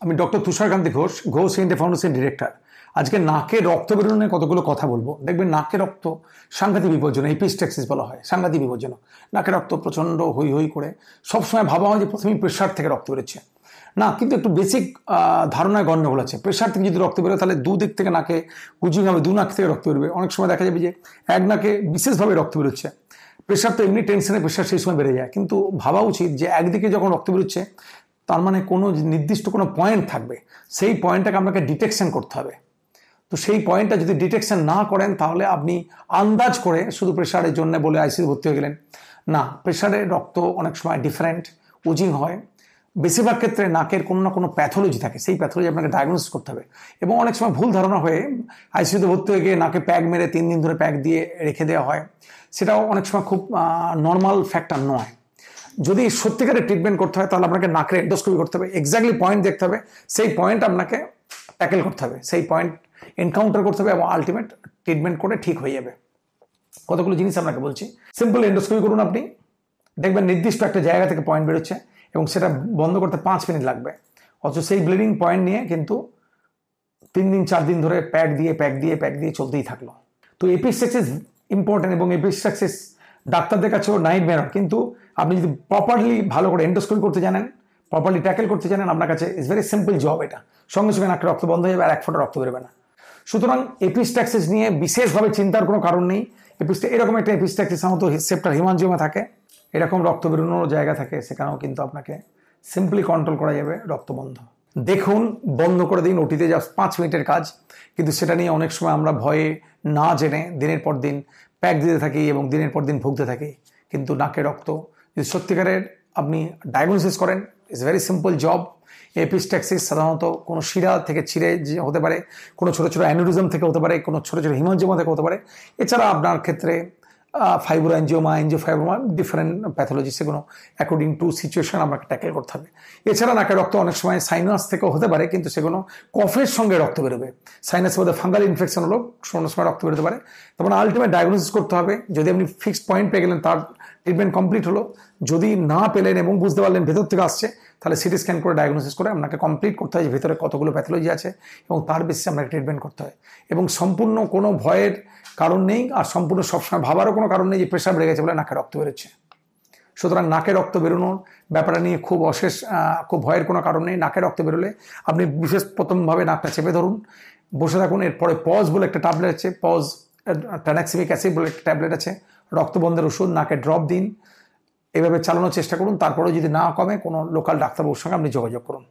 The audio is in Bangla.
আমি doctor Tusharkanti Ghosh Ghosh India foundation director আজকে নাকে রক্ত বেরোনো নিয়ে কতগুলো কথা বলব? দেখবেন নাকে রক্ত সাংঘাতিক বিপজ্জনক এপিস্টেক্সিস বলা হয়, সাংঘাতিক বিপজ্জনক। নাকে রক্ত প্রচণ্ড হই হই করে সবসময় ভাবা হয় যে প্রথমেই প্রেশার থেকে রক্ত বেরোচ্ছে। না, কিন্তু একটু বেসিক ধারণায় গণ্ডগোল আছে। প্রেশার থেকে যদি রক্ত বেরোয়, তাহলে দুদিক থেকে নাকে উজিং হবে, দু নাক থেকে রক্ত বেরোবে। অনেক সময় দেখা যাবে যে এক নাকে বিশেষভাবে রক্ত বেরোচ্ছে। প্রেশার তো এমনি টেনশনে প্রেশার সেই সময় বেড়ে যায়। কিন্তু ভাবা উচিত যে একদিকে যখন রক্ত বেরোচ্ছে তার মানে কোনো নির্দিষ্ট কোনো পয়েন্ট থাকবে। সেই পয়েন্টটাকে আপনাকে ডিটেকশন করতে হবে। তো সেই পয়েন্টটা যদি ডিটেকশন না করেন, তাহলে আপনি আন্দাজ করে শুধু প্রেশারের জন্য বলে আইসিইউ ভর্তি হয়ে গেলেন। না প্রেশারে রক্ত অনেক সময় ডিফারেন্ট উজিং হয়। বেশিরভাগ ক্ষেত্রে নাকের কোনো না কোনো প্যাথোলজি থাকে। সেই প্যাথোলজি আপনাকে ডায়াগনোসিস করতে হবে। এবং অনেক সময় ভুল ধারণা হয়ে আইসিইউতে ভর্তি হয়ে গিয়ে নাকে প্যাক মেরে তিন দিন ধরে প্যাক দিয়ে রেখে দেওয়া হয়। সেটাও অনেক সময় খুব নর্মাল ফ্যাক্টর নয়। যদি সত্যিকারের ট্রিটমেন্ট করতে হয়, তাহলে আপনাকে নাকের এন্ডোস্কোপি করতে হবে। এক্স্যাক্টলি পয়েন্ট দেখতে হবে। সেই পয়েন্ট আপনাকে ট্যাকেল করতে হবে। সেই পয়েন্ট এনকাউন্টার করতে হবে এবং আলটিমেট ট্রিটমেন্ট করে ঠিক হয়ে যাবে। কতগুলো জিনিস আপনাকে বলছি। সিম্পল এন্ডোস্কোপি করুন আপনি। দেখবেন নির্দিষ্ট একটা জায়গা থেকে পয়েন্ট বেরোচ্ছে এবং সেটা বন্ধ করতে পাঁচ মিনিট লাগবে। অথচ সেই ব্লিডিং পয়েন্ট নিয়ে কিন্তু তিন দিন, চার দিন ধরে প্যাক দিয়ে প্যাক দিয়ে প্যাক দিয়ে চলতেই থাকল। তো এপিসেক্সিস ইম্পর্টেন্ট এবং এপিসেক্সিস ডাক্তারদের কাছেও নাইট মেরর কিন্তু আপনি যদি প্রপারলি ভালো করে এন্ডোস্কোপি করতে জানেন প্রপারলি ট্যাকেল করতে জানেন, আপনার কাছে ইটস ভেরি সিম্পল জব এটা। সঙ্গে সঙ্গে নাকের রক্ত বন্ধ হয়ে যাবে আর এক ফোঁটা রক্ত বেরোবে না। সুতরাং এপিস্ট্যাক্সিস নিয়ে বিশেষভাবে চিন্তার কোনো কারণ নেই। এপিস্টে এরকম একটা এপিস্ট্যাক্সিস মতো সেপ্টার হিমাঞ্জিওমে থাকে। এরকম রক্ত বেরোনোর জায়গা থাকে, সেখানেও কিন্তু আপনাকে সিম্পলি কন্ট্রোল করা যাবে রক্ত বন্ধ। দেখুন, বন্ধ করে দিন, ওটিতে জাস্ট পাঁচ মিনিটের কাজ। কিন্তু সেটা নিয়ে অনেক সময় আমরা ভয়ে না জেনে দিনের পর দিন প্যাক দিতে থাকি এবং দিনের পর দিন ভুগতে থাকি। কিন্তু নাকে রক্ত। যদি সত্যিকারের আপনি ডায়াগনোসিস করেন it's very simple job epistaxis সাধারণত কোনো শিরা থেকে ছিঁড়ে যে হতে পারে, কোনো ছোটো ছোটো অ্যানুরিজম থেকে হতে পারে, কোনো ছোটো ছোটো হিমঞ্জমা থেকে হতে পারে। এছাড়া আপনার ক্ষেত্রে fibro angioma angio fibroma different pathology সেগুলো অ্যাকর্ডিং টু সিচুয়েশন আমাকে ট্যাকেল করতে হবে। এছাড়া নাকের রক্ত অনেক সময় সাইনাস থেকেও হতে পারে, কিন্তু সেগুলো কফের সঙ্গে রক্ত বেরোবে। সাইনাসের মধ্যে ফাঙ্গাল ইনফেকশন হলো কোনো সময় রক্ত বেরোতে পারে। তখন আলটিমেট ডায়াগনোসিস করতে হবে। যদি আপনি ফিক্সড পয়েন্ট পেয়ে গেলেন, তার ট্রিটমেন্ট কমপ্লিট হলো। যদি না পেলেন এবং বুঝতে পারলেন ভেতর থেকে আসছে তাহলে সিটি স্ক্যান করে ডায়াগনোসিস করে আপনাকে কমপ্লিট করতে হয় যে ভেতরে কতগুলো প্যাথোলজি আছে এবং তার বেসিসে আপনাকে ট্রিটমেন্ট করতে হয়। এবং সম্পূর্ণ কোনো ভয়ের কারণ নেই আর সম্পূর্ণ সবসময় ভাবারও কোনো কারণ নেই যে প্রেশার বেড়ে গেছে বলে নাকে রক্ত বেরোচ্ছে। সুতরাং নাকে রক্ত বেরোনোর ব্যাপারটা নিয়ে খুব অশেষ খুব ভয়ের কোনো কারণ নেই। নাকে রক্ত বেরোলে আপনি বিশেষ প্রথমভাবে নাকটা চেপে ধরুন, বসে থাকুন, এরপরে পজ বলে একটা ট্যাবলেট আছে পজ ট্যানাক্সিমিক অ্যাসিড বলে একটা ট্যাবলেট আছে রক্তবন্ধের ওষুধ, নাকে ড্রপ দিন এভাবে চালানোর চেষ্টা করুন। তারপরেও যদি না কমে, কোনো লোকাল ডাক্তারবাবুর সঙ্গে আপনি যোগাযোগ করুন।